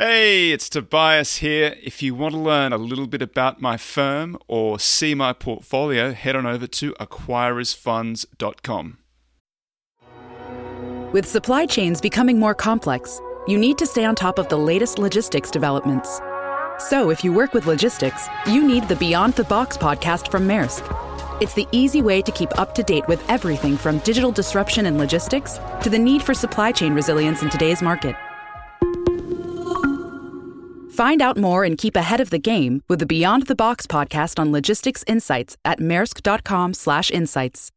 Hey, it's Tobias here. If you want to learn a little bit about my firm or see my portfolio, head on over to acquirersfunds.com. With supply chains becoming more complex, you need to stay on top of the latest logistics developments. So, if you work with logistics, you need the Beyond the Box podcast from Maersk. It's the easy way to keep up to date with everything from digital disruption in logistics to the need for supply chain resilience in today's market. Find out more and keep ahead of the game with the Beyond the Box podcast on logistics insights at maersk.com/insights.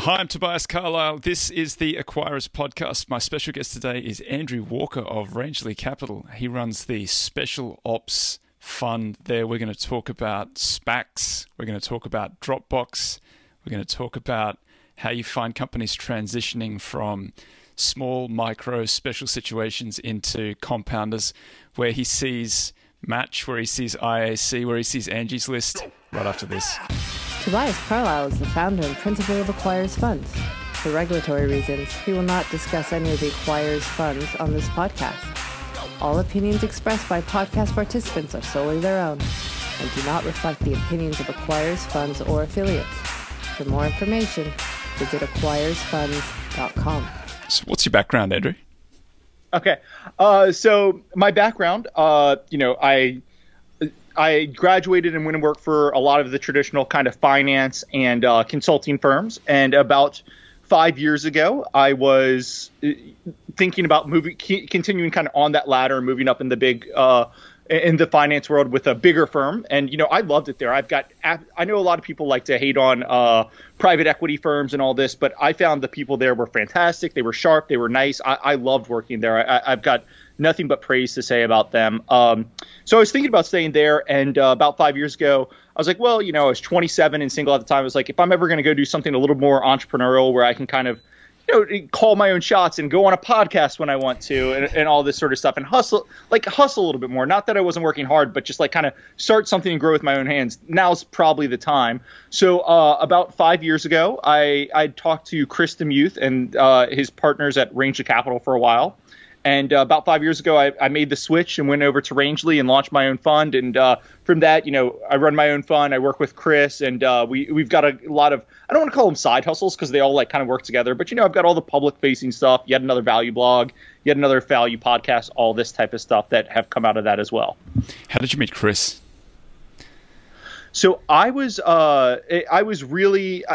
Hi, I'm Tobias Carlisle. This is the Acquirers Podcast. My special guest today is Andrew Walker of Rangeley Capital. He runs the Special Ops Fund there. We're going to talk about SPACs. We're going to talk about Dropbox. We're going to talk about how you find companies transitioning from small, micro, special situations into compounders where he sees Match, where he sees IAC, where he sees Angie's List right after this. Tobias Carlisle is the founder and principal of Acquirers Funds. For regulatory reasons, he will not discuss any of the Acquirers Funds on this podcast. All opinions expressed by podcast participants are solely their own and do not reflect the opinions of Acquirers Funds or affiliates. For more information, visit acquirersfunds.com. So what's your background, Andrew? Okay. Uh, so my background, uh, you know, I I graduated and went and worked for a lot of the traditional kind of finance and uh, consulting firms. And about five years ago, I was uh, thinking about moving, continuing kind of on that ladder, moving up in the big uh, in the finance world with a bigger firm. And, you know, I loved it there. I've got, I know a lot of people like to hate on uh, private equity firms and all this, but I found the people there were fantastic. They were sharp. They were nice. I, I loved working there. I, have got nothing but praise to say about them. Um, so I was thinking about staying there. And uh, about five years ago, I was like, well, you know, I was 27 and single at the time. I was like, if I'm ever going to go do something a little more entrepreneurial where I can kind of, you know, call my own shots and go on a podcast when I want to and, and, all this sort of stuff and hustle, like hustle a little bit more. Not that I wasn't working hard, but just like kind of start something and grow with my own hands. Now's probably the time. So uh, about five years ago, I, I talked to Chris Demuth and uh, his partners at Rangeley Capital for a while. And uh, about five years ago, I, I, made the switch and went over to Rangeley and launched my own fund. And uh, from that, you know, I run my own fund. I work with Chris, and uh, we we've got a lot of I don't want to call them side hustles because they all like kind of work together. But you know, I've got all the public facing stuff. Yet another value blog, yet another value podcast, all this type of stuff that have come out of that as well. How did you meet Chris? So I was uh, I was really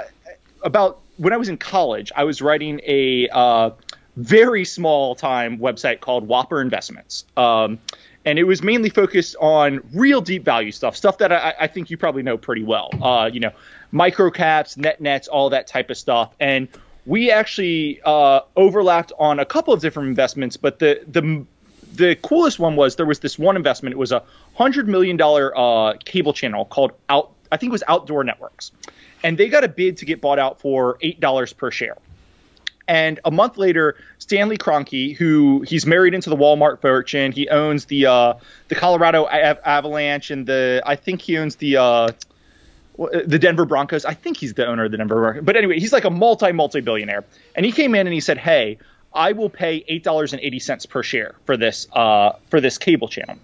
about when I was in college. I was writing a uh, very small time website called Whopper Investments. Um, and it was mainly focused on real deep value stuff, stuff that I, I think you probably know pretty well. Uh, you know, micro caps, net nets, all that type of stuff. And we actually uh, overlapped on a couple of different investments, but the the the coolest one was there was this one investment. It was a hundred million dollar uh, cable channel called Out. I think it was Outdoor Networks, and they got a bid to get bought out for eight dollars per share. And a month later, Stanley Kroenke, who he's married into the Walmart fortune, he owns the uh, the Colorado Avalanche and the I think he owns the uh, the Denver Broncos. I think he's the owner of the Denver Broncos. But anyway, he's like a multi multi billionaire. And he came in and he said, "Hey, I will pay eight dollars and eighty cents per share for this uh, for this cable channel."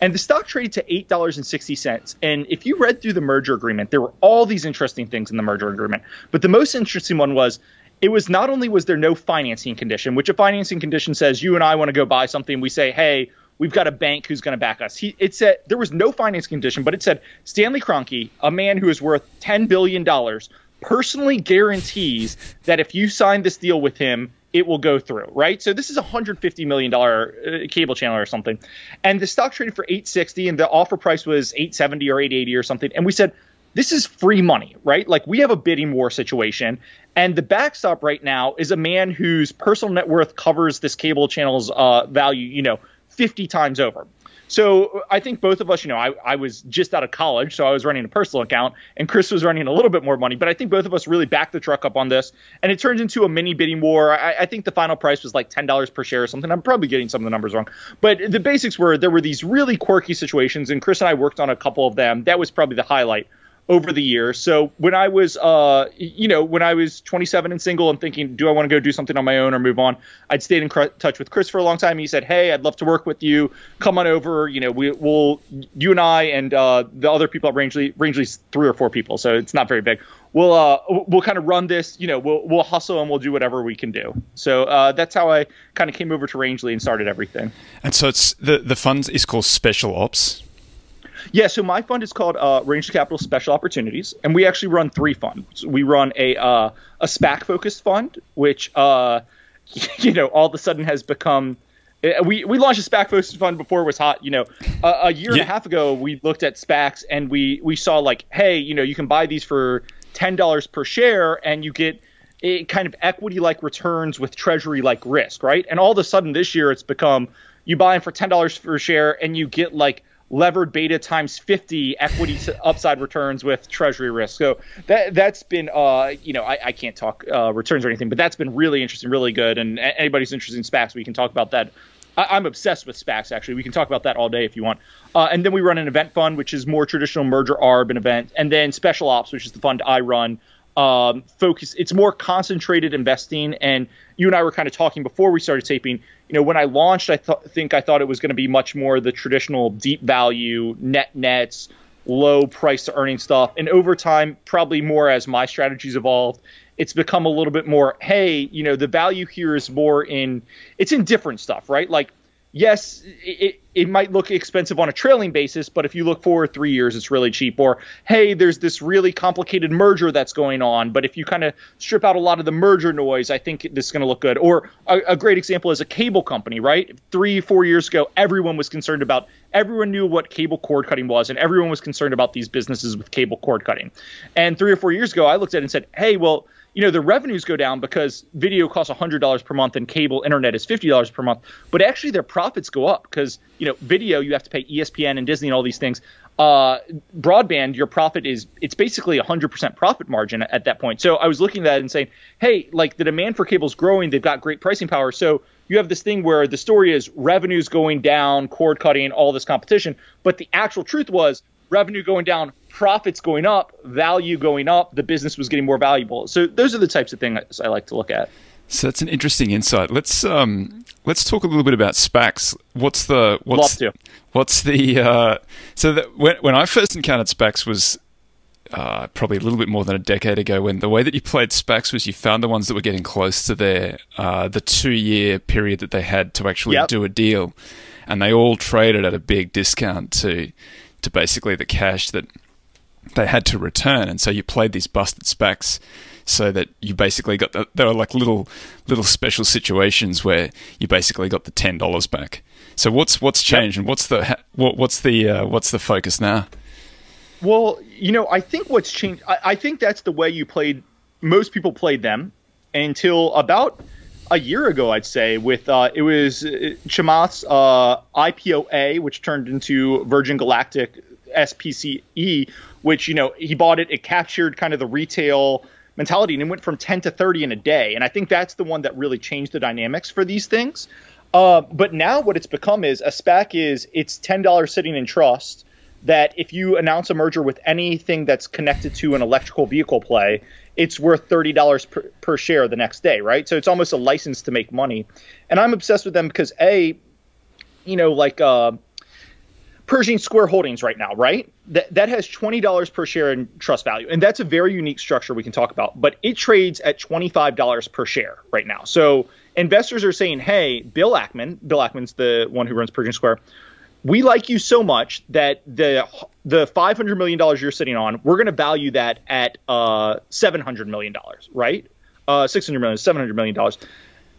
And the stock traded to eight dollars and sixty cents. And if you read through the merger agreement, there were all these interesting things in the merger agreement. But the most interesting one was it was not only was there no financing condition, which a financing condition says you and I want to go buy something, we say, hey, we've got a bank who's going to back us. He, it said there was no finance condition, but it said Stanley Kroenke, a man who is worth ten billion dollars, personally guarantees that if you sign this deal with him, it will go through. Right. So this is a hundred fifty million dollar uh, cable channel or something, and the stock traded for eight sixty, and the offer price was eight seventy or eight eighty or something, and we said this is free money, right? Like we have a bidding war situation, and the backstop right now is a man whose personal net worth covers this cable channel's uh, value, you know, 50 times over. So I think both of us, you know, I, I was just out of college, so I was running a personal account, and Chris was running a little bit more money. But I think both of us really backed the truck up on this, and it turns into a mini bidding war. I, I think the final price was like ten dollars per share or something. I'm probably getting some of the numbers wrong, but the basics were there were these really quirky situations, and Chris and I worked on a couple of them. That was probably the highlight over the years. So when I was, uh, you know, when I was 27 and single and thinking, do I want to go do something on my own or move on? I'd stayed in cr- touch with Chris for a long time. He said, "Hey, I'd love to work with you. Come on over. You know, we will, you and I and uh, the other people at Rangeley, Rangeley's three or four people, so it's not very big. We'll uh, we'll kind of run this. You know, we'll we'll hustle and we'll do whatever we can do. So uh, that's how I kind of came over to Rangeley and started everything. And so it's the the fund is called Special Ops. Yeah, so my fund is called uh, Rangeley Capital Special Opportunities, and we actually run three funds. We run a uh, a SPAC focused fund, which uh, you know all of a sudden has become. uh, We we launched a SPAC focused fund before it was hot. You know, a, a year and a half ago we looked at SPACs and we we saw like, hey, you know, you can buy these for ten dollars per share, and you get a kind of equity like returns with treasury like risk, right? And all of a sudden this year it's become you buy them for ten dollars per share and you get like levered beta times 50 equity upside returns with treasury risk. So that that's been uh you know I, I can't talk uh, returns or anything, but that's been really interesting, really good. And anybody's interested in SPACs, we can talk about that. I, I'm obsessed with SPACs. Actually, we can talk about that all day if you want. Uh, and then we run an event fund, which is more traditional merger arb and event, and then special ops, which is the fund I run. Um, focus. It's more concentrated investing, and you and I were kind of talking before we started taping. You know, when I launched, I th- think I thought it was going to be much more the traditional deep value, net nets, low price to earning stuff. And over time, probably more as my strategies evolved, it's become a little bit more, hey, you know, the value here is more in it's in different stuff, right? Like yes, it, it might look expensive on a trailing basis, but if you look forward three years, it's really cheap. Or, hey, there's this really complicated merger that's going on, but if you kind of strip out a lot of the merger noise, I think this is going to look good. Or a, a great example is a cable company, right? Three, four years ago, everyone was concerned about, everyone knew what cable cord cutting was, and everyone was concerned about these businesses with cable cord cutting. And three or four years ago, I looked at it and said, hey, well, you know, the revenues go down because video costs $100 per month and cable internet is $50 per month. But actually, their profits go up because, you know, video, you have to pay ESPN and Disney and all these things. Uh, broadband, your profit is, it's basically a 100% profit margin at that point. So I was looking at that and saying, hey, like the demand for cable is growing. They've got great pricing power. So you have this thing where the story is revenues going down, cord cutting, all this competition. But the actual truth was revenue going down, profits going up, value going up, the business was getting more valuable. So those are the types of things I like to look at. So that's an interesting insight. Let's um, let's talk a little bit about SPACs. What's the what's what's the uh, so that when when I first encountered SPACs was uh, probably a little bit more than a decade ago. When the way that you played SPACs was you found the ones that were getting close to their uh, the two year period that they had to actually Yep. do a deal, and they all traded at a big discount to to basically the cash that they had to return, and so you played these busted SPACs so that you basically got the, there were like little little special situations where you basically got the ten dollars back. So what's what's changed and what's the what, what's the uh, what's the focus now? Well, you know, I think what's changed, I, I think that's the way you played, most people played them until about a year ago, I'd say, with uh, it was uh, Chamath's uh, IPOA, which turned into Virgin Galactic SPCE, which, you know, he bought it, it captured kind of the retail mentality and it went from 10 to 30 in a day. And I think that's the one that really changed the dynamics for these things. Uh, but now what it's become is a SPAC is it's $10 sitting in trust that if you announce a merger with anything that's connected to an electrical vehicle play, it's worth thirty dollars per, per share the next day, right? So it's almost a license to make money, and I'm obsessed with them because a, you know, like uh, Pershing Square Holdings right now, right? That that has twenty dollars per share in trust value, and that's a very unique structure we can talk about. But it trades at twenty five dollars per share right now. So investors are saying, "Hey, Bill Ackman, Bill Ackman's the one who runs Pershing Square." we like you so much that the the 500 million dollars you're sitting on, we're going to value that at uh 700 million dollars, right? Uh 600 million, 700 million dollars.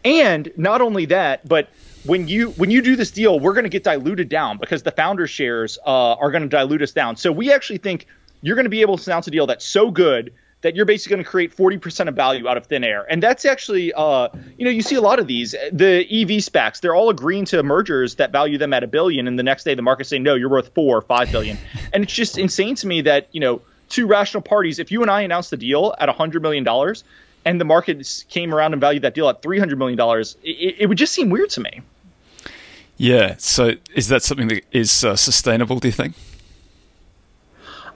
And not only that, but when you when you do this deal, we're going to get diluted down because the founder shares uh, are going to dilute us down. So we actually think you're going to be able to announce a deal that's so good that you're basically going to create 40% of value out of thin air. And that's actually, uh, you know, you see a lot of these. The EV SPACs, they're all agreeing to mergers that value them at a billion. And the next day the market's saying, no, you're worth four or five billion. and it's just insane to me that, you know, two rational parties, if you and I announced the deal at a $100 million and the market came around and valued that deal at $300 million, it, it would just seem weird to me. Yeah. So is that something that is uh, sustainable? Do you think?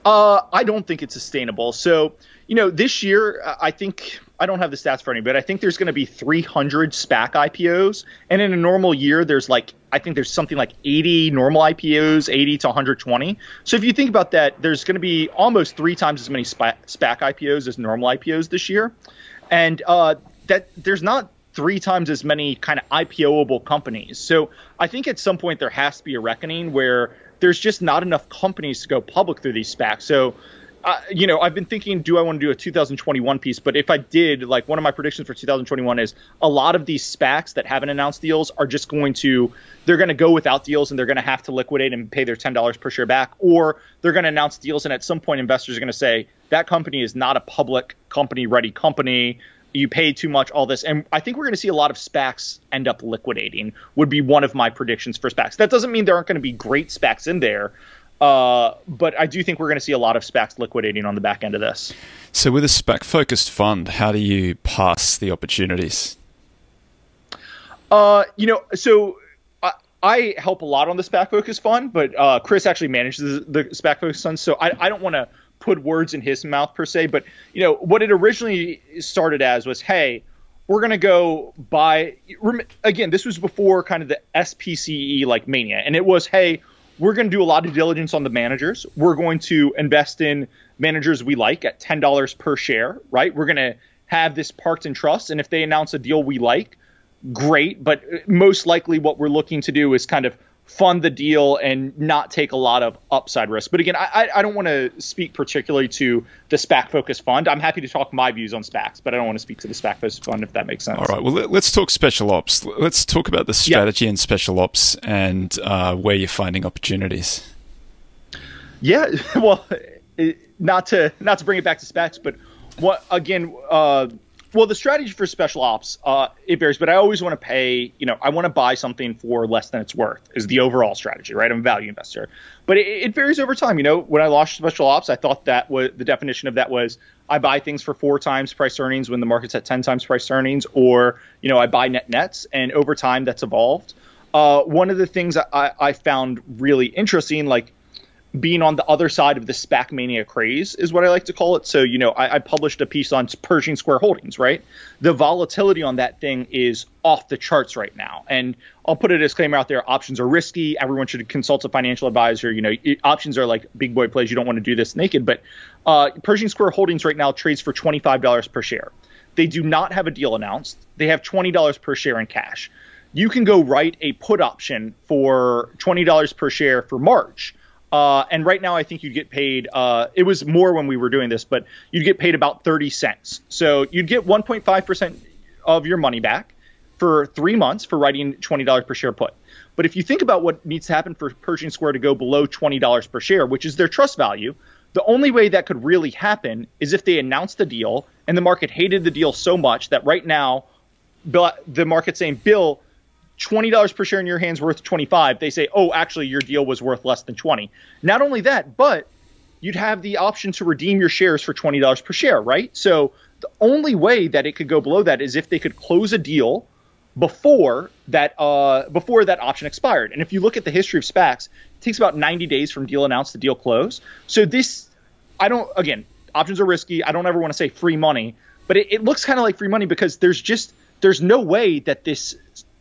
Uh, I don't think it's sustainable. So, you know, this year, I think I don't have the stats for any, but I think there's going to be 300 SPAC IPOs, and in a normal year, there's like I think there's something like 80 normal IPOs, 80 to 120. So if you think about that, there's going to be almost three times as many SPAC, IPOs as normal IPOs this year, and uh, that there's not three times as many kind of IPOable companies. So I think at some point there has to be a reckoning where there's just not enough companies to go public through these SPACs. So you know, I've been thinking, do I want to do a 2021 piece? But if I did, like one of my predictions for 2021 is a lot of these SPACs that haven't announced deals are just going to, they're going to go without deals and they're going to have to liquidate and pay their $10 per share back, or they're going to announce deals and at some point investors are going to say that company is not a public company ready company. You paid too much, all this. And I think we're going to see a lot of SPACs end up liquidating, would be one of my predictions for SPACs. That doesn't mean there aren't going to be great SPACs in there. Uh, but I do think we're going to see a lot of SPACs liquidating on the back end of this. So, with a SPAC focused fund, how do you pass the opportunities? Uh, you know, so I, I, help a lot on the SPAC focused fund, but uh, Chris actually manages the, the SPAC focused fund, so I, I don't want to put words in his mouth per se. But you know, what it originally started as was, hey, we're going to go buy. Again, this was before kind of the SPCE like mania, and it was, hey we're going to do a lot of diligence on the managers. We're going to invest in managers we like at $10 per share, right? We're going to have this parked in trust. And if they announce a deal we like, great. But most likely, what we're looking to do is kind of fund the deal and not take a lot of upside risk. But again, I, I don't want to speak particularly to the SPAC focused fund. I'm happy to talk my views on SPACs, but I don't want to speak to the SPAC focused fund if that makes sense. All right. Well, let's talk special ops. Let's talk about the strategy yeah. in special ops and uh, where you're finding opportunities. Yeah. Well, not to not to bring it back to SPACs, but what again? Uh, well, the strategy for special ops uh, it varies, but I always want to pay. You know, I want to buy something for less than it's worth. Is the overall strategy, right? I'm a value investor, but it, it varies over time. You know, when I launched special ops, I thought that was the definition of that was I buy things for four times price earnings when the market's at ten times price earnings, or you know, I buy net nets, and over time that's evolved. Uh, one of the things I, I found really interesting, like being on the other side of the SPAC mania craze is what I like to call it. So, you know, I, I, published a piece on Pershing Square Holdings, right? The volatility on that thing is off the charts right now. And I'll put a disclaimer out there options are risky. Everyone should consult a financial advisor. You know, it, options are like big boy plays. You don't want to do this naked. But uh, Pershing Square Holdings right now trades for $25 per share. They do not have a deal announced, they have $20 per share in cash. You can go write a put option for $20 per share for March uh, and right now, I think you'd get paid. Uh, it was more when we were doing this, but you'd get paid about 30 cents. So you'd get 1.5% of your money back for three months for writing $20 per share put. But if you think about what needs to happen for Pershing Square to go below $20 per share, which is their trust value, the only way that could really happen is if they announced the deal and the market hated the deal so much that right now the market's saying, Bill, twenty dollars per share in your hands worth twenty five, they say, oh, actually your deal was worth less than twenty. Not only that, but you'd have the option to redeem your shares for twenty dollars per share, right? So the only way that it could go below that is if they could close a deal before that uh, before that option expired. And if you look at the history of SPACs, it takes about 90 days from deal announced to deal close. So this, I don't. Again, options are risky. I don't ever want to say free money, but it, it looks kind of like free money because there's just there's no way that this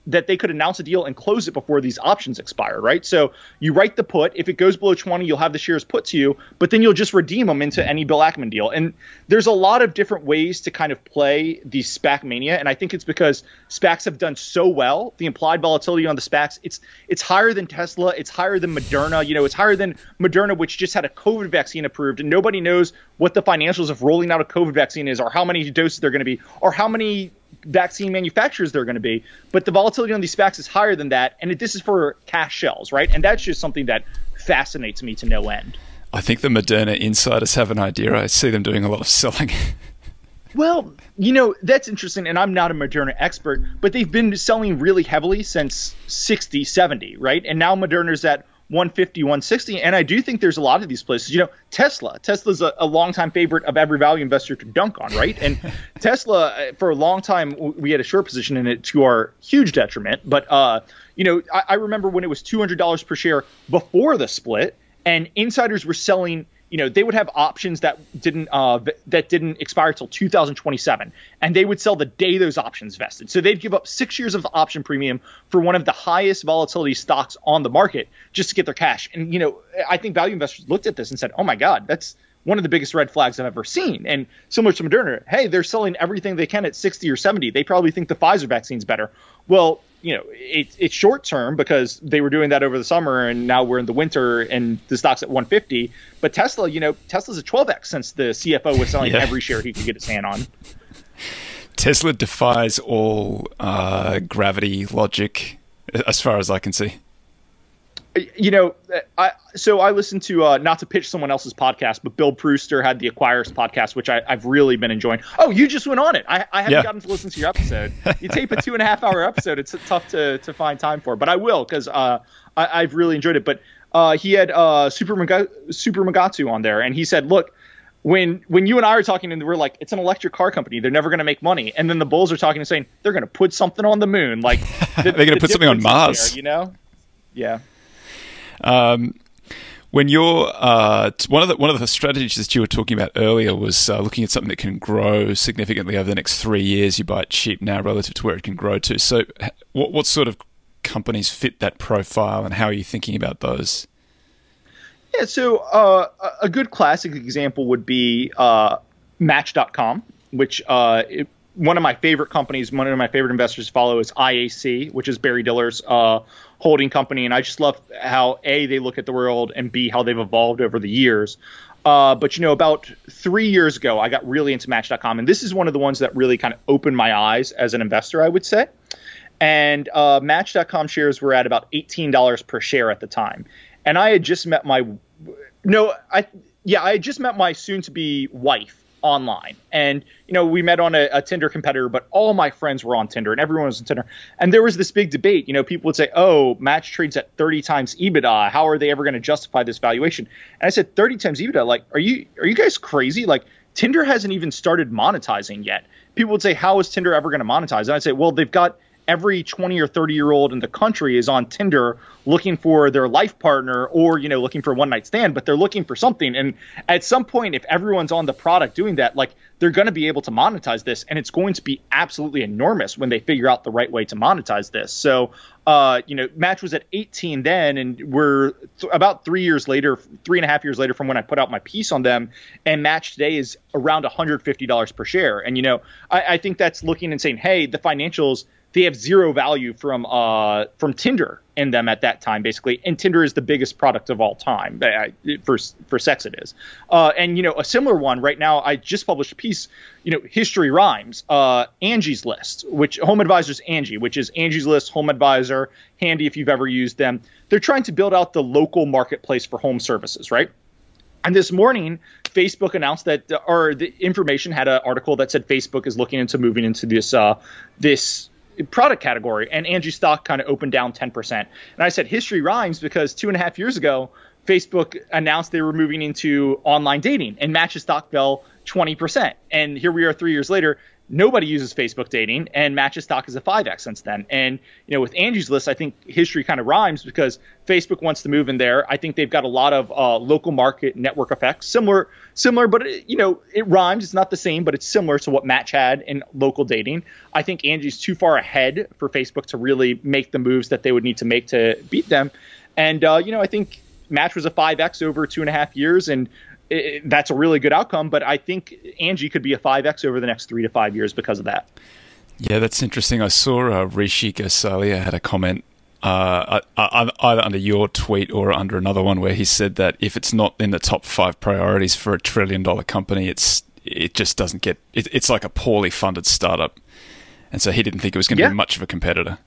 that they could announce a deal and close it before these options expire, right? So you write the put. If it goes below 20, you'll have the shares put to you, but then you'll just redeem them into any Bill Ackman deal. And there's a lot of different ways to kind of play the SPAC mania, and I think it's because SPACs have done so well. The implied volatility on the SPACs, it's it's higher than Tesla, it's higher than Moderna, you know, it's higher than Moderna, which just had a COVID vaccine approved, and nobody knows what the financials of rolling out a COVID vaccine is, or how many doses they're going to be, or how many vaccine manufacturers they're going to be. But the volatility on these SPACs is higher than that, and this is for cash shells, right? And that's just something that fascinates me to no end. I think the Moderna insiders have an idea. I see them doing a lot of selling. well, you know, that's interesting, and I'm not a Moderna expert, but they've been selling really heavily since 60, 70, right? And now Moderna's at 150, 160. And I do think there's a lot of these places. You know, Tesla. Tesla's a, a longtime favorite of every value investor to dunk on, right? And Tesla, uh, for a long time, we had a short position in it to our huge detriment. But, uh, you know, I, I remember when it was $200 per share before the split, and insiders were selling you know they would have options that didn't uh, that didn't expire till 2027 and they would sell the day those options vested so they'd give up six years of option premium for one of the highest volatility stocks on the market just to get their cash and you know i think value investors looked at this and said oh my god that's one of the biggest red flags I've ever seen. And similar to Moderna, hey, they're selling everything they can at 60 or 70. They probably think the Pfizer vaccine's better. Well, you know, it, it's short term because they were doing that over the summer and now we're in the winter and the stock's at 150. But Tesla, you know, Tesla's a 12x since the CFO was selling yeah. every share he could get his hand on. Tesla defies all uh, gravity logic, as far as I can see you know, I so I listened to uh, not to pitch someone else's podcast, but Bill Brewster had the Acquirers podcast, which I, have really been enjoying. Oh, you just went on it. I, I haven't yeah. gotten to listen to your episode. You tape a two and a half hour episode. It's tough to, to find time for, but I will because uh, I, have really enjoyed it. But uh, he had uh, Super Maga- Super Magatsu on there, and he said, "Look, when when you and I are talking, and we're like, it's an electric car company. They're never going to make money. And then the bulls are talking and saying they're going to put something on the moon. Like the, they're going to the put something on Mars. There, you know? Yeah. Um, when you're uh, one of the one of the strategies that you were talking about earlier was uh, looking at something that can grow significantly over the next three years. You buy it cheap now relative to where it can grow to. So, what what sort of companies fit that profile, and how are you thinking about those? Yeah, so uh, a good classic example would be uh, Match.com, which uh, it, one of my favorite companies, one of my favorite investors to follow is IAC, which is Barry Diller's uh, holding company, and I just love how a they look at the world and b how they've evolved over the years. Uh, but you know, about three years ago, I got really into Match.com, and this is one of the ones that really kind of opened my eyes as an investor, I would say. And uh, Match.com shares were at about eighteen dollars per share at the time, and I had just met my no, I yeah, I had just met my soon-to-be wife online. And, you know, we met on a, a, Tinder competitor, but all my friends were on Tinder and everyone was on Tinder. And there was this big debate. You know, people would say, oh, Match trades at 30 times EBITDA. How are they ever going to justify this valuation? And I said, 30 times EBITDA? Like, are you are you guys crazy? Like, Tinder hasn't even started monetizing yet. People would say, how is Tinder ever going to monetize? And I'd say, well, they've got – every 20 or 30 year old in the country is on Tinder looking for their life partner or, you know, looking for a one night stand, but they're looking for something. And at some point, if everyone's on the product doing that, like they're going to be able to monetize this and it's going to be absolutely enormous when they figure out the right way to monetize this. So, uh, you know, Match was at 18 then, and we're th- about three years later, three and a half years later from when I put out my piece on them, and Match today is around $150 per share. And, you know, I, I think that's looking and saying, hey, the financials – they have zero value from uh, from Tinder in them at that time, basically. And Tinder is the biggest product of all time for for sex. It is, uh, and you know a similar one right now. I just published a piece. You know, history rhymes. Uh, Angie's List, which Home Advisor's Angie, which is Angie's List, Home Advisor, handy if you've ever used them. They're trying to build out the local marketplace for home services, right? And this morning, Facebook announced that, or the information had an article that said Facebook is looking into moving into this uh, this product category, and Angie stock kind of opened down 10%. And I said history rhymes because two and a half years ago, Facebook announced they were moving into online dating, and Match's stock fell 20%. And here we are three years later, nobody uses Facebook dating, and Match's stock is a 5x since then. And you know, with Angie's List, I think history kind of rhymes because Facebook wants to move in there. I think they've got a lot of uh, local market network effects, similar, similar, but it, you know, it rhymes. It's not the same, but it's similar to what Match had in local dating. I think Angie's too far ahead for Facebook to really make the moves that they would need to make to beat them. And uh, you know, I think Match was a 5x over two and a half years, and it, that's a really good outcome. But I think Angie could be a 5x over the next three to five years because of that. Yeah, that's interesting. I saw uh, Rishi Gosalia had a comment uh, either under your tweet or under another one where he said that if it's not in the top five priorities for a trillion dollar company, it's it just doesn't get. It, it's like a poorly funded startup, and so he didn't think it was going to yeah. be much of a competitor.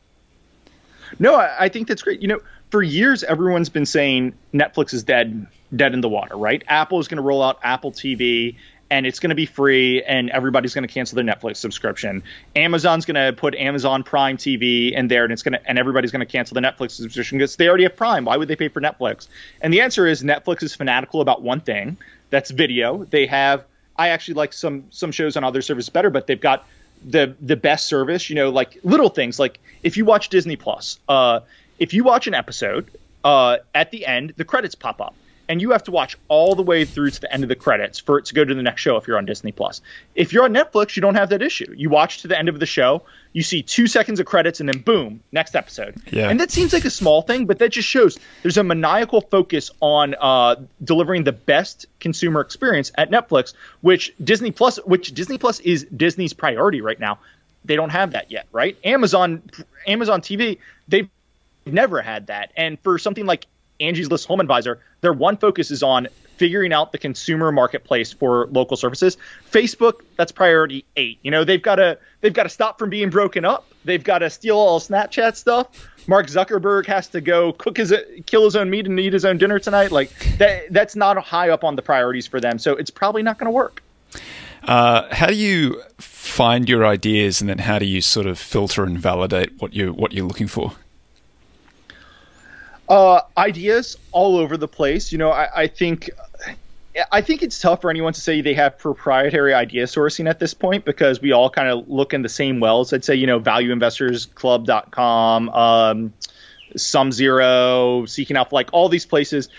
No, I, I think that's great. You know, for years everyone's been saying Netflix is dead, dead in the water, right? Apple is going to roll out Apple TV and it's going to be free and everybody's going to cancel their Netflix subscription. Amazon's going to put Amazon Prime TV in there and it's going to and everybody's going to cancel the Netflix subscription because they already have Prime. Why would they pay for Netflix? And the answer is Netflix is fanatical about one thing, that's video. They have I actually like some some shows on other services better, but they've got the the best service, you know, like little things like if you watch Disney Plus, uh if you watch an episode, uh, at the end, the credits pop up. And you have to watch all the way through to the end of the credits for it to go to the next show if you're on Disney Plus. If you're on Netflix, you don't have that issue. You watch to the end of the show, you see two seconds of credits, and then boom, next episode. Yeah. And that seems like a small thing, but that just shows there's a maniacal focus on uh, delivering the best consumer experience at Netflix, which Disney Plus, which Disney Plus is Disney's priority right now. They don't have that yet, right? Amazon, Amazon TV, they've never had that. And for something like Angie's List Home Advisor, their one focus is on figuring out the consumer marketplace for local services. Facebook, that's priority eight. You know, they've got to they've got to stop from being broken up. They've got to steal all Snapchat stuff. Mark Zuckerberg has to go cook his kill his own meat and eat his own dinner tonight. Like that that's not high up on the priorities for them. So it's probably not going to work. Uh, how do you find your ideas, and then how do you sort of filter and validate what you what you're looking for? Uh, ideas all over the place. You know, I, I think I think it's tough for anyone to say they have proprietary idea sourcing at this point because we all kind of look in the same wells. I'd say, you know, valueinvestorsclub.com, um, SumZero, Seeking Alpha, like all these places,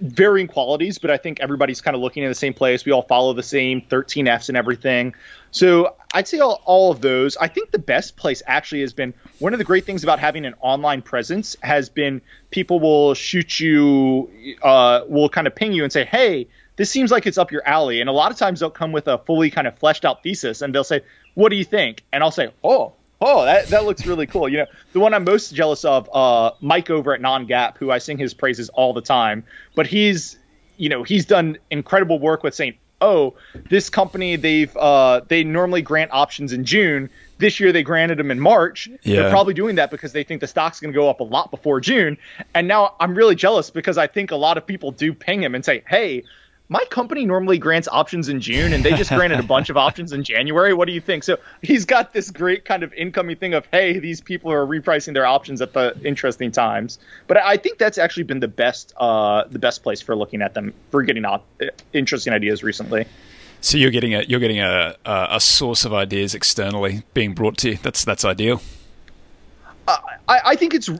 varying qualities, but I think everybody's kind of looking in the same place. We all follow the same 13Fs and everything. So I'd say all, all of those. I think the best place actually has been one of the great things about having an online presence has been people will shoot you, uh, will kind of ping you and say, hey, this seems like it's up your alley. And a lot of times they'll come with a fully kind of fleshed out thesis and they'll say, what do you think? And I'll say, oh, oh, that, that looks really cool. You know, the one I'm most jealous of, uh, Mike over at Non Gap, who I sing his praises all the time, but he's, you know, he's done incredible work with saying, oh, this company they've uh, they normally grant options in June. This year they granted them in March. Yeah. They're probably doing that because they think the stock's going to go up a lot before June. And now I'm really jealous because I think a lot of people do ping him and say, "Hey, my company normally grants options in June and they just granted a bunch of options in January. What do you think? So he's got this great kind of incoming thing of, hey, these people are repricing their options at the interesting times. But I think that's actually been the best, uh, the best place for looking at them for getting op- interesting ideas recently. So you're getting a you're getting a a source of ideas externally being brought to you. That's that's ideal. Uh, I, I think it's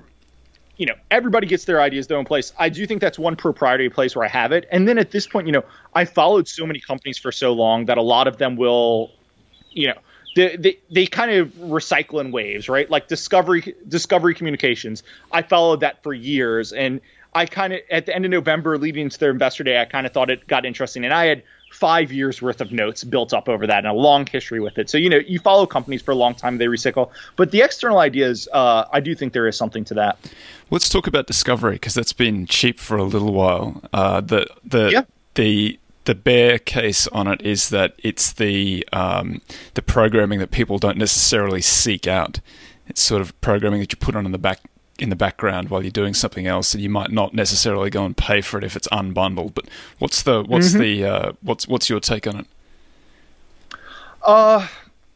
you know, everybody gets their ideas their own place. I do think that's one proprietary place where I have it. And then at this point, you know, I followed so many companies for so long that a lot of them will, you know, they, they, they kind of recycle in waves, right? Like Discovery Discovery Communications. I followed that for years, and I kind of at the end of November, leading into their investor day, I kind of thought it got interesting, and I had five years worth of notes built up over that and a long history with it. So you know, you follow companies for a long time, they recycle. But the external ideas, uh, I do think there is something to that. Let's talk about Discovery because that's been cheap for a little while. Uh, the the yeah. the the bear case on it is that it's the um, the programming that people don't necessarily seek out. It's sort of programming that you put on in the back in the background while you're doing something else, and you might not necessarily go and pay for it if it's unbundled. But what's the what's mm-hmm. the uh, what's what's your take on it? Uh,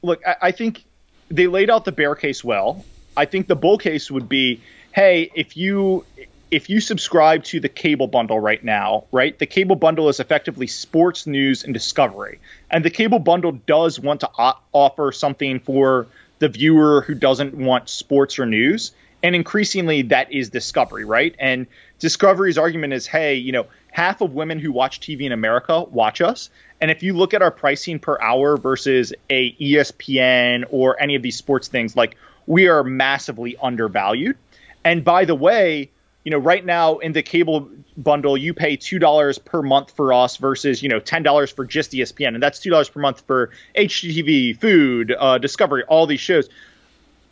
look, I, I think they laid out the bear case well. I think the bull case would be, hey, if you if you subscribe to the cable bundle right now, right, the cable bundle is effectively sports news and discovery. And the cable bundle does want to o- offer something for the viewer who doesn't want sports or news. And increasingly, that is discovery, right? And Discovery's argument is hey, you know, half of women who watch TV in America watch us. And if you look at our pricing per hour versus a ESPN or any of these sports things, like we are massively undervalued. And by the way, you know, right now in the cable bundle, you pay two dollars per month for us versus you know ten dollars for just ESPN, and that's two dollars per month for HGTV, Food, uh, Discovery, all these shows.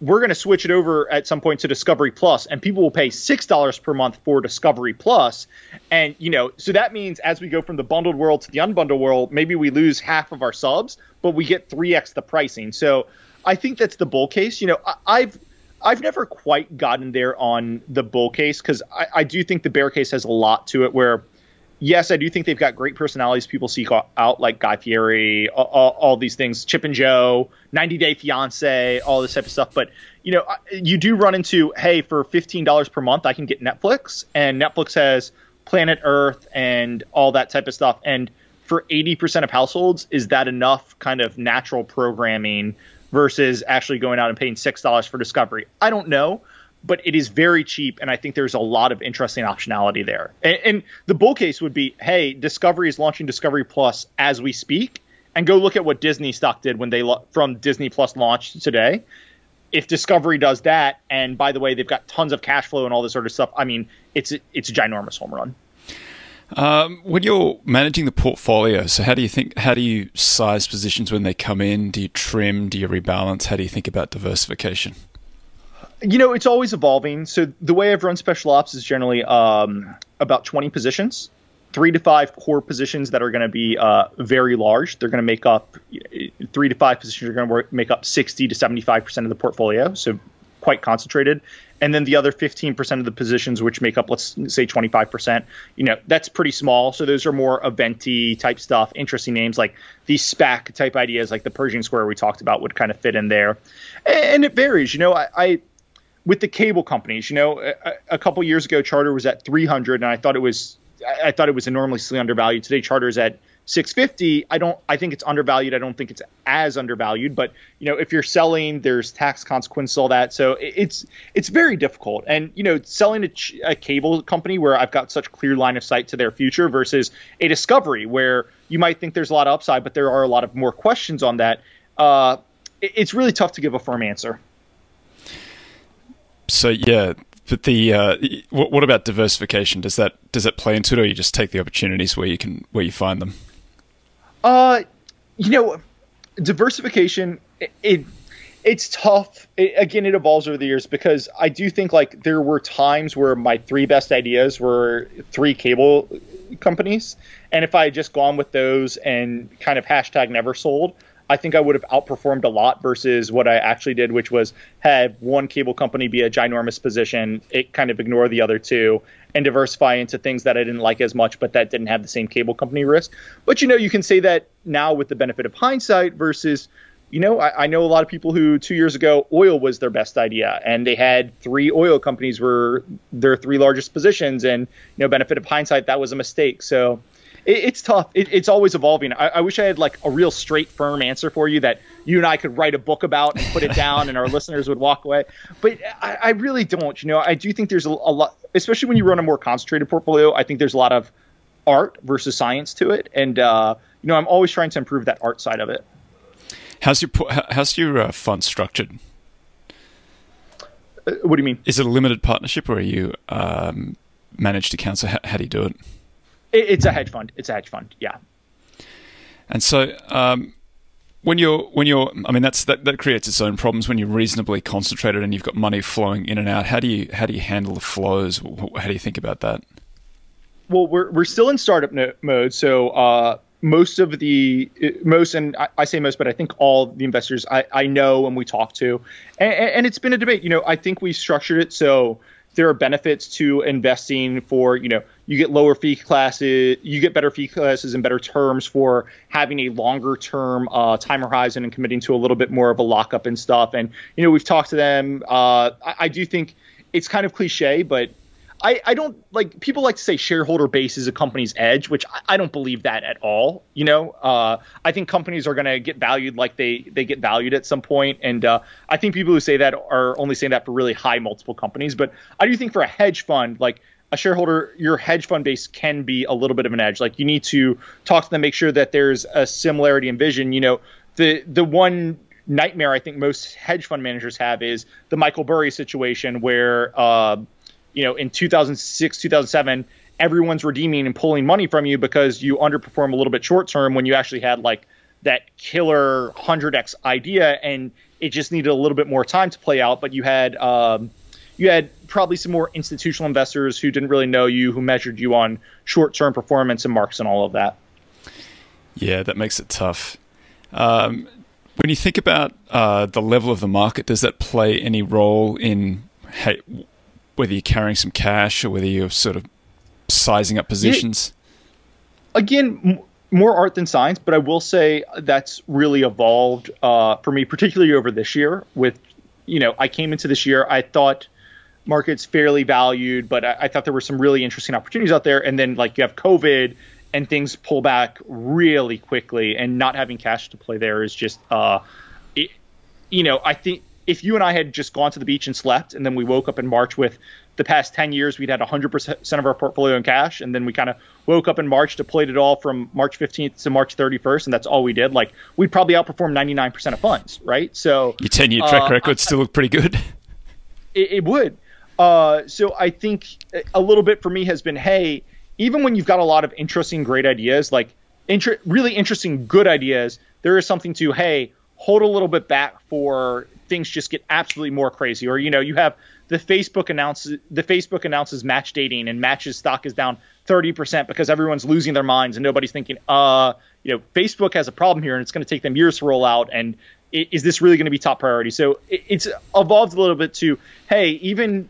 We're going to switch it over at some point to Discovery Plus, and people will pay six dollars per month for Discovery Plus, and you know, so that means as we go from the bundled world to the unbundled world, maybe we lose half of our subs, but we get three x the pricing. So I think that's the bull case. You know, I, I've I've never quite gotten there on the bull case because I, I, do think the bear case has a lot to it. Where, yes, I do think they've got great personalities people seek out, like Guy Fieri, all, all, these things, Chip and Joe, 90 Day Fiance, all this type of stuff. But you know, you do run into, hey, for fifteen dollars per month, I can get Netflix, and Netflix has Planet Earth and all that type of stuff. And for 80% of households, is that enough kind of natural programming versus actually going out and paying six dollars for Discovery. I don't know, but it is very cheap, and I think there's a lot of interesting optionality there. And, and the bull case would be, hey, Discovery is launching Discovery Plus as we speak, and go look at what Disney stock did when they from Disney Plus launched today. If Discovery does that, and by the way, they've got tons of cash flow and all this sort of stuff. I mean, it's it's a ginormous home run. Um, when you're managing the portfolio, so how do you think? How do you size positions when they come in? Do you trim? Do you rebalance? How do you think about diversification? You know, it's always evolving. So the way I've run special ops is generally um, about 20 positions, three to five core positions that are going to be uh, very large. They're going to make up three to five positions are going to make up 60 to 75 percent of the portfolio. So quite concentrated and then the other 15% of the positions which make up let's say 25% you know that's pretty small so those are more eventy type stuff interesting names like these spac type ideas like the pershing square we talked about would kind of fit in there and it varies you know i, I with the cable companies you know a, a couple years ago charter was at 300 and i thought it was I thought it was enormously undervalued. Today, Charter is at 650 i don't i think it's undervalued. I don't think it's as undervalued but you know if you're selling there's tax consequences all that. So it's it's very difficult. And you know selling a, a, cable company where i've got such clear line of sight to their future versus a discovery where you might think there's a lot of upside but there are a lot of more questions on that uh, it's really tough to give a firm answer so yeah but the uh, what, about diversification? Does that does that play into it or you just take the opportunities where you can where you find them? Uh, you know, diversification it, it it's tough. It, again, it evolves over the years because I do think like there were times where my three best ideas were three cable companies, and if I had just gone with those and kind of hashtag never sold, I think I would have outperformed a lot versus what I actually did, which was have one cable company be a ginormous position, it kind of ignore the other two, and diversify into things that I didn't like as much, but that didn't have the same cable company risk. But you know, you can say that now with the benefit of hindsight versus you know, I, I, know a lot of people who two years ago oil was their best idea, and they had three oil companies were their three largest positions, and you know, benefit of hindsight, that was a mistake. So it, it's tough. It, it's always evolving. I, I, wish I had like a real straight, firm answer for you that you and I could write a book about and put it down, and our listeners would walk away. But I, I, really don't. You know, I do think there's a, a lot, especially when you run a more concentrated portfolio. I think there's a lot of art versus science to it, and uh, you know, I'm always trying to improve that art side of it. How's your how's your uh, fund structured? Uh, what do you mean? Is it a limited partnership, or are you um, managed accounts? How, how do you do it? It's a hedge fund. It's a hedge fund. Yeah. And so, um, when you're when you're, I mean, that's that, that creates its own problems when you're reasonably concentrated and you've got money flowing in and out. How do you how do you handle the flows? How do you think about that? Well, we're we're still in startup no- mode, so uh, most of the most, and I, I, say most, but I think all the investors I, I know and we talk to, and, and it's been a debate. You know, I think we structured it so there are benefits to investing for you know you get lower fee classes, you get better fee classes and better terms for having a longer term uh, time horizon and committing to a little bit more of a lockup and stuff. And you know, we've talked to them. Uh, I, I do think it's kind of cliche, but I, I don't like people like to say shareholder base is a company's edge, which I, I don't believe that at all. You know, uh, I think companies are going to get valued like they they get valued at some point, and uh, I think people who say that are only saying that for really high multiple companies. But I do think for a hedge fund, like a shareholder, your hedge fund base can be a little bit of an edge. Like you need to talk to them, make sure that there's a similarity in vision. You know, the the one nightmare I think most hedge fund managers have is the Michael Burry situation where, uh, you know, in 2006, 2007, everyone's redeeming and pulling money from you because you underperform a little bit short term when you actually had like that killer 100x idea and it just needed a little bit more time to play out. But you had, um, you had probably some more institutional investors who didn't really know you, who measured you on short term performance and marks and all of that. Yeah, that makes it tough. Um, when you think about uh, the level of the market, does that play any role in hey, whether you're carrying some cash or whether you're sort of sizing up positions? Again, m- more art than science, but I will say that's really evolved uh, for me, particularly over this year. With you know, I came into this year, I thought market's fairly valued, but I, I, thought there were some really interesting opportunities out there. And then like you have COVID and things pull back really quickly, and not having cash to play there is just, uh, it, you know, I think if you and I had just gone to the beach and slept, and then we woke up in March with the past 10 years, we'd had 100% of our portfolio in cash, and then we kind of woke up in March, deployed it all from March 15th to March 31st, and that's all we did. Like, we'd probably outperform 99% of funds, right? So your 10 year track uh, record still look pretty good. It, it would. Uh, so I think a little bit for me has been, hey, even when you've got a lot of interesting, great ideas, like inter- really interesting, good ideas, there is something to, hey, hold a little bit back for things just get absolutely more crazy. Or you know, you have the Facebook announces the Facebook announces match dating and matches stock is down 30% because everyone's losing their minds and nobody's thinking, uh, you know, Facebook has a problem here and it's going to take them years to roll out and is this really going to be top priority? So it's evolved a little bit to, hey, even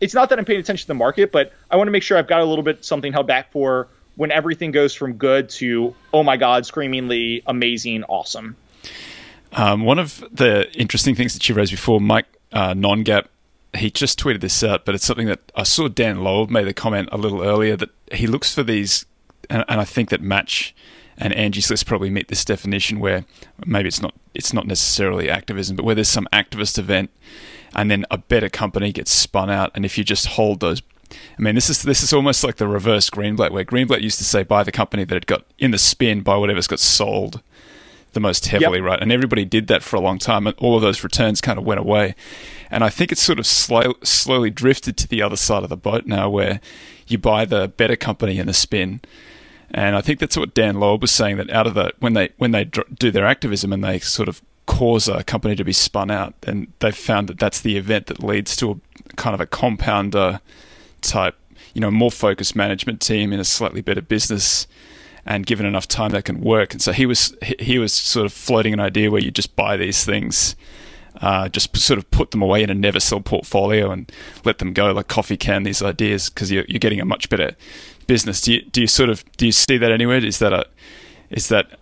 it's not that I'm paying attention to the market, but I want to make sure I've got a little bit something held back for when everything goes from good to oh my god, screamingly amazing, awesome. Um, one of the interesting things that you raised before, Mike uh, Nongap, he just tweeted this out, but it's something that I saw Dan Loeb made the comment a little earlier that he looks for these, and, and I think that Match and Angie's List probably meet this definition where maybe it's not it's not necessarily activism, but where there's some activist event, and then a better company gets spun out, and if you just hold those I mean, this is this is almost like the reverse Greenblatt, where Greenblatt used to say buy the company that it got in the spin, buy whatever's got sold, the most heavily, yep. right? And everybody did that for a long time, and all of those returns kind of went away. And I think it's sort of slow, slowly drifted to the other side of the boat now, where you buy the better company in the spin. And I think that's what Dan Loeb was saying that out of the when they when they do their activism and they sort of cause a company to be spun out, then they've found that that's the event that leads to a kind of a compounder type, you know, more focused management team in a slightly better business and given enough time that can work. And so he was he was sort of floating an idea where you just buy these things, uh, just sort of put them away in a never sell portfolio and let them go like coffee can. These ideas because you're, you're getting a much better business. Do you do you sort of do you see that anywhere? Is that a is that?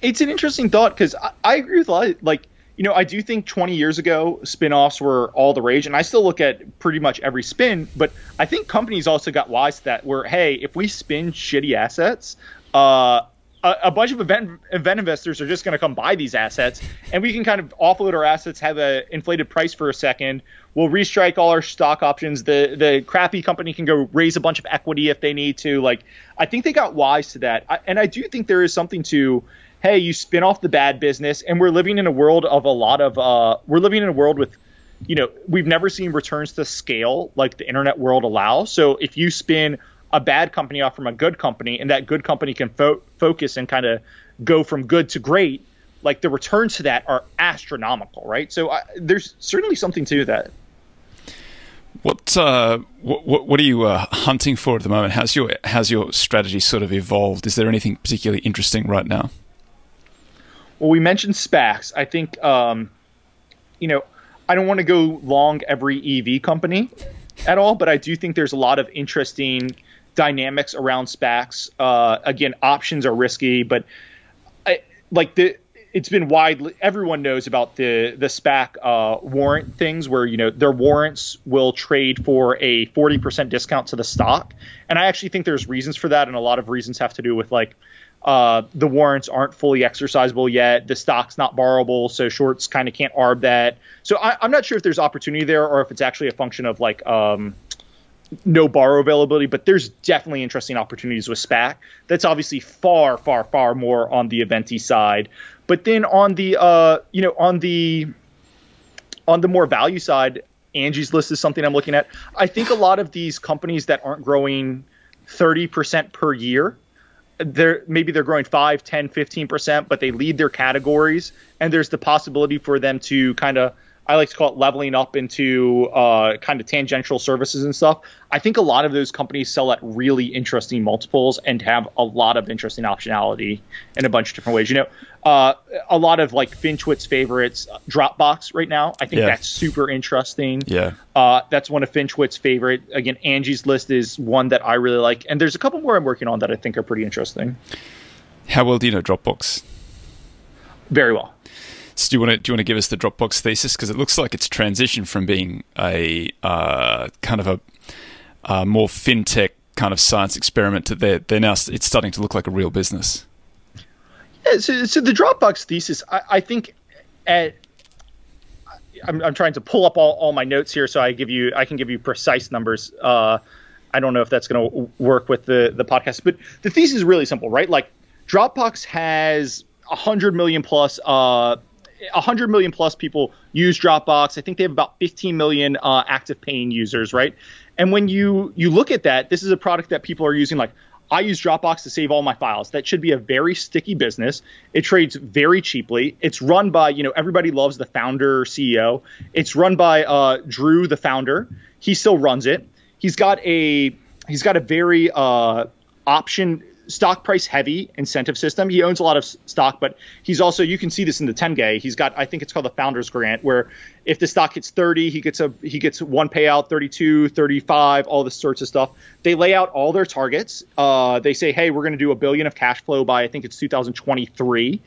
it's an interesting thought because I, I, agree with like you know, I do think 20 years ago, spin-offs were all the rage, and I still look at pretty much every spin. But I think companies also got wise to that. Where hey, if we spin shitty assets, uh, a, a bunch of event event investors are just going to come buy these assets, and we can kind of offload our assets, have an inflated price for a second. We'll restrike all our stock options. The the crappy company can go raise a bunch of equity if they need to. Like, I think they got wise to that, I, and I do think there is something to hey, you spin off the bad business, and we're living in a world of a lot of uh, we're living in a world with you know we've never seen returns to scale like the internet world allows. So if you spin a bad company off from a good company, and that good company can fo- focus and kind of go from good to great, like the returns to that are astronomical, right? So I, there's certainly something to that. What, uh, what what are you uh, hunting for at the moment? How's your how's your strategy sort of evolved? Is there anything particularly interesting right now? Well, we mentioned SPACs. I think, um, you know, I don't want to go long every EV company at all, but I do think there's a lot of interesting dynamics around SPACs. Uh, again, options are risky, but I, like the it's been widely everyone knows about the the SPAC uh, warrant things where you know their warrants will trade for a 40% discount to the stock, and I actually think there's reasons for that, and a lot of reasons have to do with like uh, the warrants aren't fully exercisable yet. The stock's not borrowable, so shorts kind of can't arb that. So I, am not sure if there's opportunity there or if it's actually a function of like um, no borrow availability. But there's definitely interesting opportunities with SPAC. That's obviously far, far, far more on the eventy side. But then on the uh, you know on the on the more value side, Angie's List is something I'm looking at. I think a lot of these companies that aren't growing 30% per year they're maybe they're growing 5 10 15% but they lead their categories and there's the possibility for them to kind of I like to call it leveling up into uh, kind of tangential services and stuff. I think a lot of those companies sell at really interesting multiples and have a lot of interesting optionality in a bunch of different ways. You know, uh, a lot of like FinTwit's favorites, uh, Dropbox right now. I think yeah. that's super interesting. Yeah, uh, that's one of FinTwit's favorite. Again, Angie's List is one that I really like, and there's a couple more I'm working on that I think are pretty interesting. How well do you know Dropbox? Very well. So do you want to do you want to give us the Dropbox thesis because it looks like it's transitioned from being a uh, kind of a, a, more fintech kind of science experiment to they're, they're now it's starting to look like a real business. Yeah, so, so the Dropbox thesis, I, I think, at I'm, I'm trying to pull up all, all my notes here so I give you I can give you precise numbers. Uh, I don't know if that's going to work with the the podcast, but the thesis is really simple, right? Like Dropbox has 100 million plus uh 100 million plus people use Dropbox. I think they have about 15 million uh, active paying users, right? And when you you look at that, this is a product that people are using like I use Dropbox to save all my files. That should be a very sticky business. It trades very cheaply. It's run by, you know, everybody loves the founder CEO. It's run by uh, Drew, the founder. He still runs it. He's got a he's got a very uh, option stock price heavy incentive system. He owns a lot of stock, but he's also you can see this in the 10K. He's got I think it's called the founders grant where if the stock hits 30, he gets a he gets one payout, 32, 35, all this sorts of stuff. They lay out all their targets. Uh, they say, "Hey, we're going to do a billion of cash flow by I think it's 2023."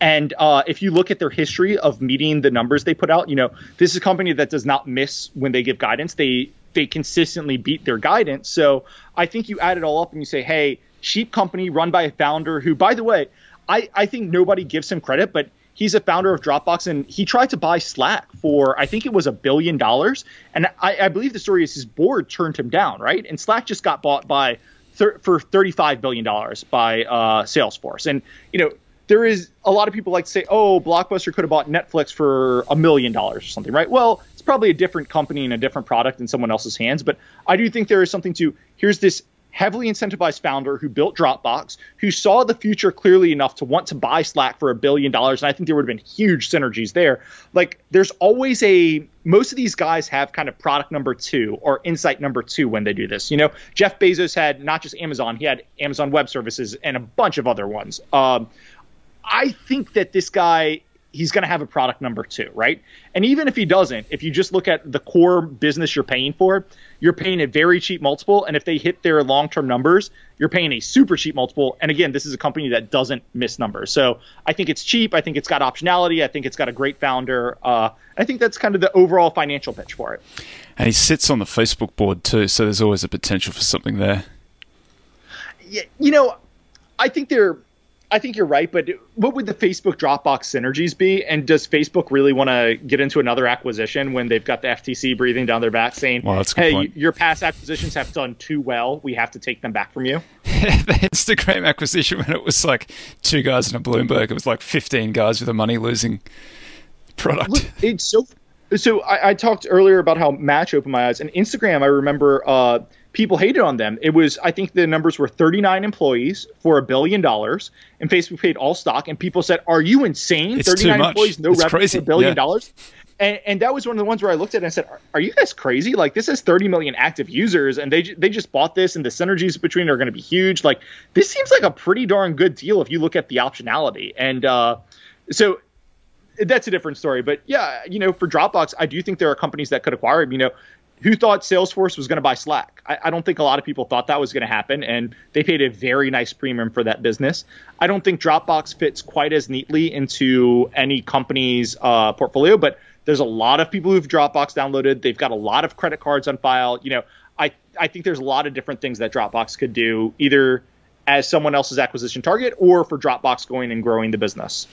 And uh, if you look at their history of meeting the numbers they put out, you know, this is a company that does not miss when they give guidance. They they consistently beat their guidance. So I think you add it all up and you say, hey, cheap company run by a founder who, by the way, I, I think nobody gives him credit, but he's a founder of Dropbox and he tried to buy Slack for, I think it was a billion dollars. And I, I believe the story is his board turned him down, right? And Slack just got bought by thir- for $35 billion by uh, Salesforce. And, you know, there is a lot of people like to say, oh, Blockbuster could have bought Netflix for a million dollars or something, right? Well, it's probably a different company and a different product in someone else's hands. But I do think there is something to here's this heavily incentivized founder who built Dropbox, who saw the future clearly enough to want to buy Slack for a billion dollars. And I think there would have been huge synergies there. Like, there's always a, most of these guys have kind of product number two or insight number two when they do this. You know, Jeff Bezos had not just Amazon, he had Amazon Web Services and a bunch of other ones. Um, I think that this guy he's going to have a product number two, right? And even if he doesn't, if you just look at the core business you're paying for, you're paying a very cheap multiple. And if they hit their long term numbers, you're paying a super cheap multiple. And again, this is a company that doesn't miss numbers. So I think it's cheap. I think it's got optionality. I think it's got a great founder. Uh, I think that's kind of the overall financial pitch for it. And he sits on the Facebook board too. So there's always a potential for something there. Yeah, you know, I think they're I think you're right, but what would the Facebook Dropbox synergies be? And does Facebook really want to get into another acquisition when they've got the FTC breathing down their back saying, well, "Hey, point. your past acquisitions have done too well. We have to take them back from you." the Instagram acquisition when it was like two guys in a Bloomberg, it was like 15 guys with a money losing product. Look, it's so. So I, I, talked earlier about how Match opened my eyes, and Instagram. I remember. Uh, people hated on them. It was, I think the numbers were 39 employees for a billion dollars, and Facebook paid all stock. And people said, "Are you insane? It's 39 employees, no it's revenue crazy. for a billion yeah. dollars." And, and, that was one of the ones where I looked at it and said, are, "Are you guys crazy? Like this has 30 million active users, and they they just bought this, and the synergies between are going to be huge. Like this seems like a pretty darn good deal if you look at the optionality." And uh, so that's a different story. But yeah, you know, for Dropbox, I do think there are companies that could acquire them. You know, who thought Salesforce was going to buy Slack? I, I, don't think a lot of people thought that was going to happen, and they paid a very nice premium for that business. I don't think Dropbox fits quite as neatly into any company's uh, portfolio, but there's a lot of people who've Dropbox downloaded. They've got a lot of credit cards on file. You know, I I think there's a lot of different things that Dropbox could do, either as someone else's acquisition target or for Dropbox going and growing the business.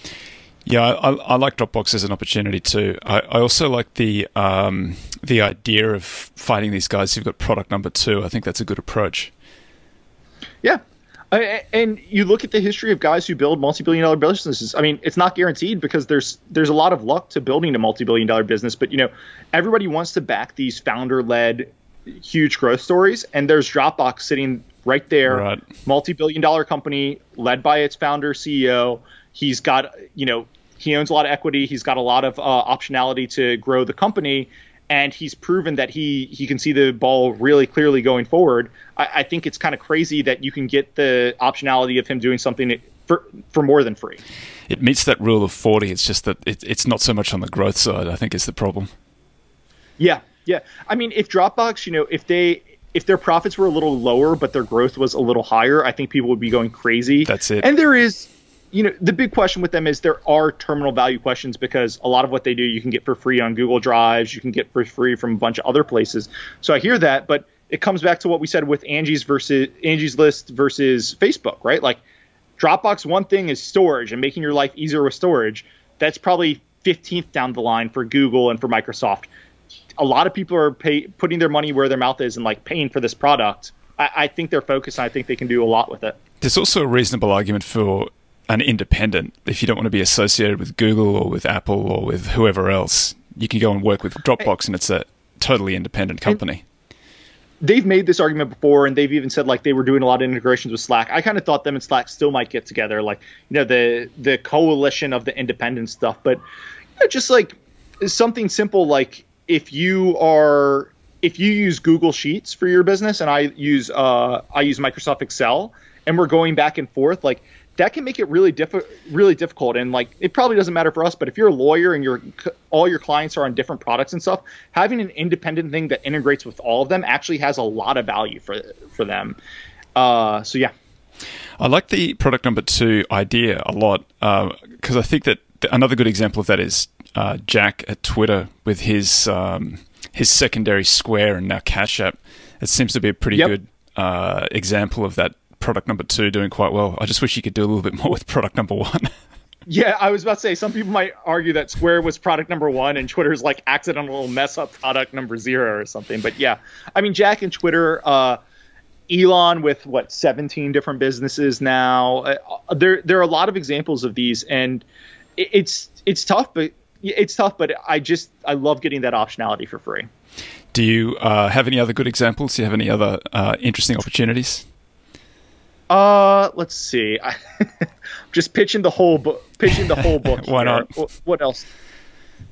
Yeah, I, I, like Dropbox as an opportunity too. I, I also like the um, the idea of finding these guys who've got product number two. I think that's a good approach. Yeah, and you look at the history of guys who build multi-billion-dollar businesses. I mean, it's not guaranteed because there's there's a lot of luck to building a multi-billion-dollar business. But you know, everybody wants to back these founder-led huge growth stories, and there's Dropbox sitting right there, right. multi-billion-dollar company led by its founder CEO He's got, you know, he owns a lot of equity. He's got a lot of uh, optionality to grow the company, and he's proven that he he can see the ball really clearly going forward. I, I think it's kind of crazy that you can get the optionality of him doing something for for more than free. It meets that rule of forty. It's just that it, it's not so much on the growth side. I think is the problem. Yeah, yeah. I mean, if Dropbox, you know, if they if their profits were a little lower but their growth was a little higher, I think people would be going crazy. That's it. And there is you know, the big question with them is there are terminal value questions because a lot of what they do you can get for free on Google Drives, you can get for free from a bunch of other places. So I hear that, but it comes back to what we said with Angie's versus Angie's List versus Facebook, right? Like Dropbox, one thing is storage and making your life easier with storage. That's probably 15th down the line for Google and for Microsoft. A lot of people are pay, putting their money where their mouth is and like paying for this product. I, I think they're focused. and I think they can do a lot with it. There's also a reasonable argument for an independent. If you don't want to be associated with Google or with Apple or with whoever else, you can go and work with Dropbox, and it's a totally independent company. they've made this argument before, and they've even said like they were doing a lot of integrations with Slack. I kind of thought them and Slack still might get together, like you know the the coalition of the independent stuff. But you know, just like something simple, like if you are if you use Google Sheets for your business, and I use uh, I use Microsoft Excel, and we're going back and forth, like that can make it really diff- really difficult and like it probably doesn't matter for us but if you're a lawyer and your all your clients are on different products and stuff having an independent thing that integrates with all of them actually has a lot of value for for them uh, so yeah I like the product number two idea a lot because uh, I think that another good example of that is uh, Jack at Twitter with his um, his secondary Square and now Cash App. It seems to be a pretty yep. good uh, example of that product number two doing quite well. I just wish you could do a little bit more with product number one. yeah, I was about to say some people might argue that Square was product number one and Twitter's like accidental mess up product number zero or something. But yeah, I mean Jack and Twitter, uh, Elon with what 17 different businesses now. Uh, there there are a lot of examples of these, and it, it's it's tough, but it's tough. But I just I love getting that optionality for free. Do you uh, have any other good examples? Do you have any other uh, interesting opportunities? Uh, let's see. I, just pitching the whole book. Pitching the whole book. Why not? What else?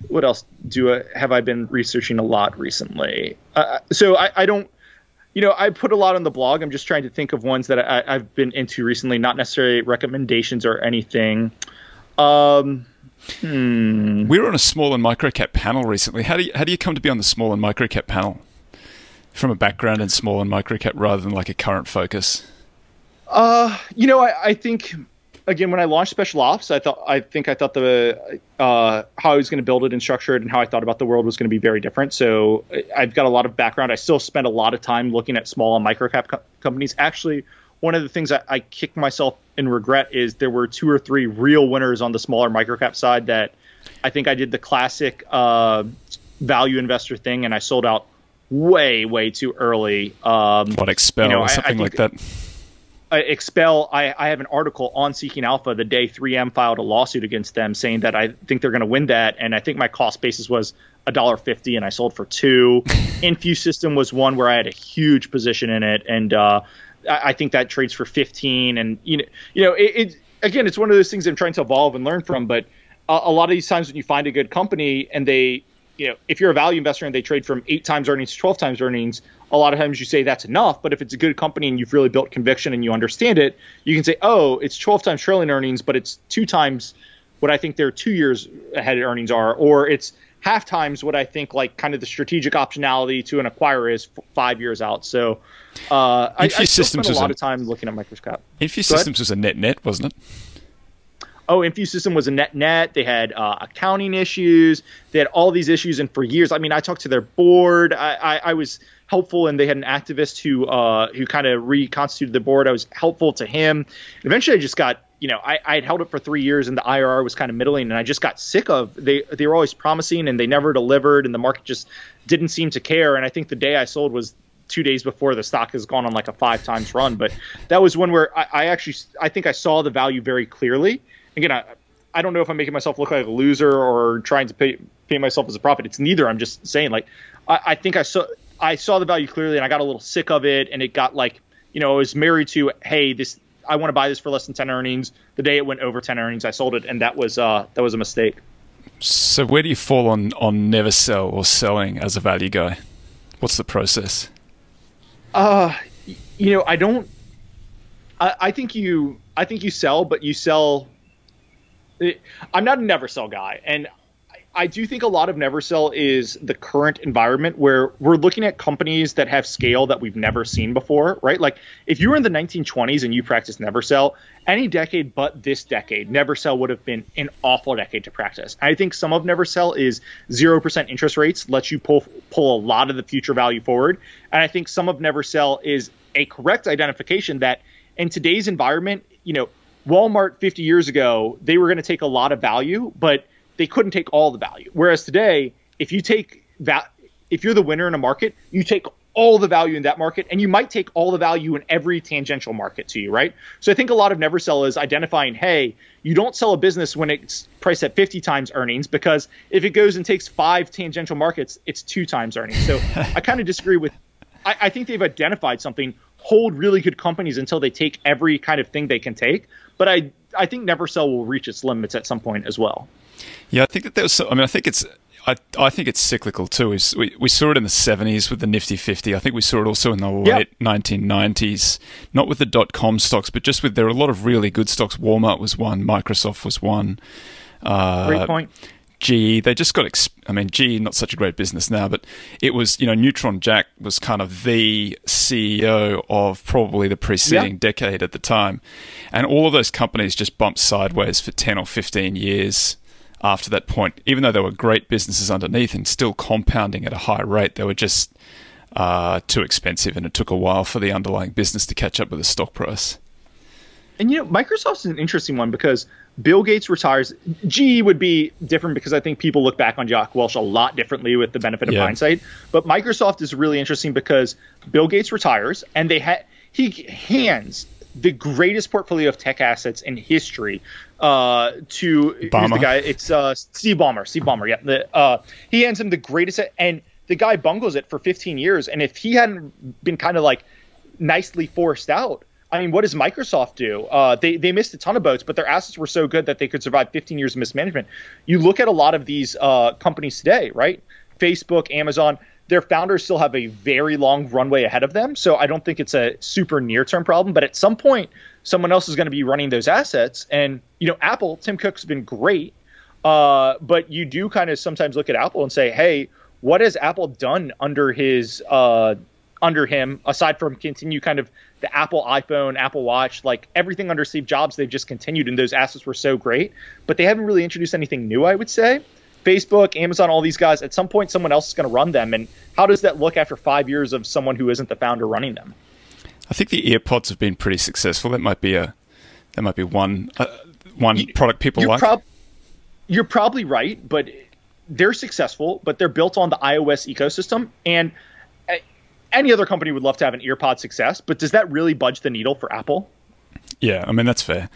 What else do I, have I been researching a lot recently? Uh, so I, I don't you know, I put a lot on the blog. I'm just trying to think of ones that I, have been into recently, not necessarily recommendations or anything. Um, hmm. We were on a small and microcap panel recently. How do you, how do you come to be on the small and microcap panel? From a background in small and microcap rather than like a current focus. Uh, you know, I, I think again when I launched Special Ops, I thought I think I thought the uh, how I was going to build it and structure it and how I thought about the world was going to be very different. So I've got a lot of background. I still spend a lot of time looking at small and micro cap co- companies. Actually, one of the things I, I kick myself in regret is there were two or three real winners on the smaller micro cap side that I think I did the classic uh, value investor thing and I sold out way way too early. Um, what XPEL you know, or something I, I like that uh, XPEL I, I, have an article on seeking alpha the day 3m filed a lawsuit against them saying that i think they're going to win that and i think my cost basis was a dollar fifty and i sold for two. InfuSystem was one where i had a huge position in it and uh, I, I, think that trades for 15 and you know you know it, it, again it's one of those things i'm trying to evolve and learn from but a, a lot of these times when you find a good company and they you know, if you're a value investor and they trade from eight times earnings to 12 times earnings, a lot of times you say that's enough. But if it's a good company and you've really built conviction and you understand it, you can say, oh, it's 12 times trailing earnings, but it's two times what I think their two years ahead earnings are, or it's half times what I think like kind of the strategic optionality to an acquirer is f- five years out. So uh, I, I spent a lot of time looking at microcap. InfuSystem was a net net, wasn't it? Oh, InfuSystem was a net net. They had uh, accounting issues. They had all these issues, and for years, I mean, I talked to their board. I, I, I was helpful, and they had an activist who uh, who kind of reconstituted the board. I was helpful to him. And eventually, I just got you know, I, I had held it for three years, and the IRR was kind of middling, and I just got sick of they they were always promising, and they never delivered, and the market just didn't seem to care. And I think the day I sold was two days before the stock has gone on like a five times run. But that was one where I, I, actually I think I saw the value very clearly, again, I, I don't know if I'm making myself look like a loser or trying to pay pay myself as a profit. It's neither. I'm just saying, like, I, I think I saw I saw the value clearly, and I got a little sick of it, and it got like, you know, I was married to, hey, this I want to buy this for less than 10 earnings. The day it went over 10 earnings, I sold it, and that was uh, that was a mistake. So where do you fall on on never sell or selling as a value guy? What's the process? Uh, you know, I don't. I, I think you I think you sell, but you sell I'm not a never sell guy, and I do think a lot of never sell is the current environment where we're looking at companies that have scale that we've never seen before, right? Like if you were in the 1920s and you practiced never sell, any decade but this decade, never sell would have been an awful decade to practice. I think some of never sell is 0% interest rates lets you pull pull a lot of the future value forward, and I think some of never sell is a correct identification that in today's environment, you know, Walmart 50 years ago, they were going to take a lot of value, but they couldn't take all the value. Whereas today, if you take that, if you're the winner in a market, you take all the value in that market, and you might take all the value in every tangential market to you, right? So I think a lot of never sell is identifying, hey, you don't sell a business when it's priced at 50 times earnings because if it goes and takes five tangential markets, it's two times earnings. So I kind of disagree with. I, I think they've identified something. Hold really good companies until they take every kind of thing they can take. But I I think never sell will reach its limits at some point as well. Yeah, I think that there's. I mean, I think it's I, I think it's cyclical too. We, we saw it in the 70s with the Nifty 50. I think we saw it also in the late yep. 1990s, not with the dot com stocks, but just with there are a lot of really good stocks. Walmart was one, Microsoft was one. Uh, Great point. GE, they just got. Exp- I mean, GE not such a great business now, but it was. You know, Neutron Jack was kind of the CEO of probably the preceding yeah. decade at the time, and all of those companies just bumped sideways for ten or fifteen years after that point, even though they were great businesses underneath and still compounding at a high rate, they were just uh, too expensive, and it took a while for the underlying business to catch up with the stock price. And you know, Microsoft's an interesting one because Bill Gates retires. GE would be different because I think people look back on Jack Welch a lot differently with the benefit of yeah. hindsight. But Microsoft is really interesting because Bill Gates retires, and they had he hands the greatest portfolio of tech assets in history uh, to the guy. It's uh, Steve Ballmer. Steve Ballmer. Yeah. The, uh, he hands him the greatest, and the guy bungles it for 15 years. And if he hadn't been kind of like nicely forced out, I mean, what does Microsoft do? Uh, they they missed a ton of boats, but their assets were so good that they could survive 15 years of mismanagement. You look at a lot of these uh, companies today, right? Facebook, Amazon their founders still have a very long runway ahead of them. So I don't think it's a super near term problem. But at some point, someone else is going to be running those assets. And, you know, Apple, Tim Cook's been great. Uh, but you do kind of sometimes look at Apple and say, hey, what has Apple done under his uh, under him aside from continue kind of the Apple iPhone, Apple Watch, like everything under Steve Jobs, they've just continued and those assets were so great, but they haven't really introduced anything new, I would say. Facebook, Amazon, all these guys, at some point someone else is going to run them. And how does that look after five years of someone who isn't the founder running them? I think the AirPods have been pretty successful. That might be a that might be one uh, one you, product people you're like. Prob- you're probably right, but they're successful, but they're built on the iOS ecosystem. And any other company would love to have an AirPod success, but does that really budge the needle for Apple? Yeah, I mean that's fair.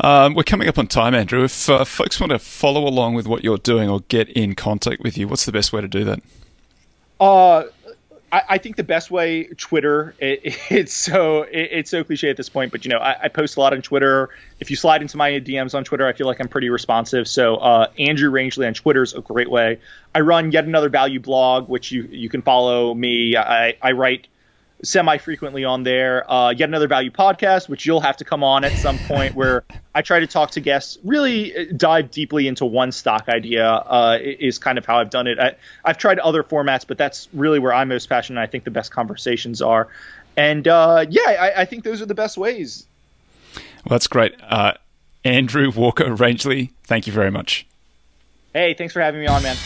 Um, we're coming up on time, Andrew. If uh, folks want to follow along with what you're doing or get in contact with you, what's the best way to do that? Uh, I, I think the best way Twitter. It, it's so it, it's so cliche at this point, but you know I, I, post a lot on Twitter. If you slide into my DMs on Twitter, I feel like I'm pretty responsive. So uh, Andrew Rangeley on Twitter is a great way. I run yet another value blog, which you you can follow me. I, I write semi frequently on there. Uh, yet another value podcast, which you'll have to come on at some point, where I try to talk to guests, really uh, dive deeply into one stock idea. Uh, is kind of how I've done it. I, have tried other formats, but that's really where I'm most passionate. I think the best conversations are, and uh, yeah, I, I, think those are the best ways. Well, that's great, uh, Andrew Walker Rangeley. Thank you very much. Hey, thanks for having me on, man.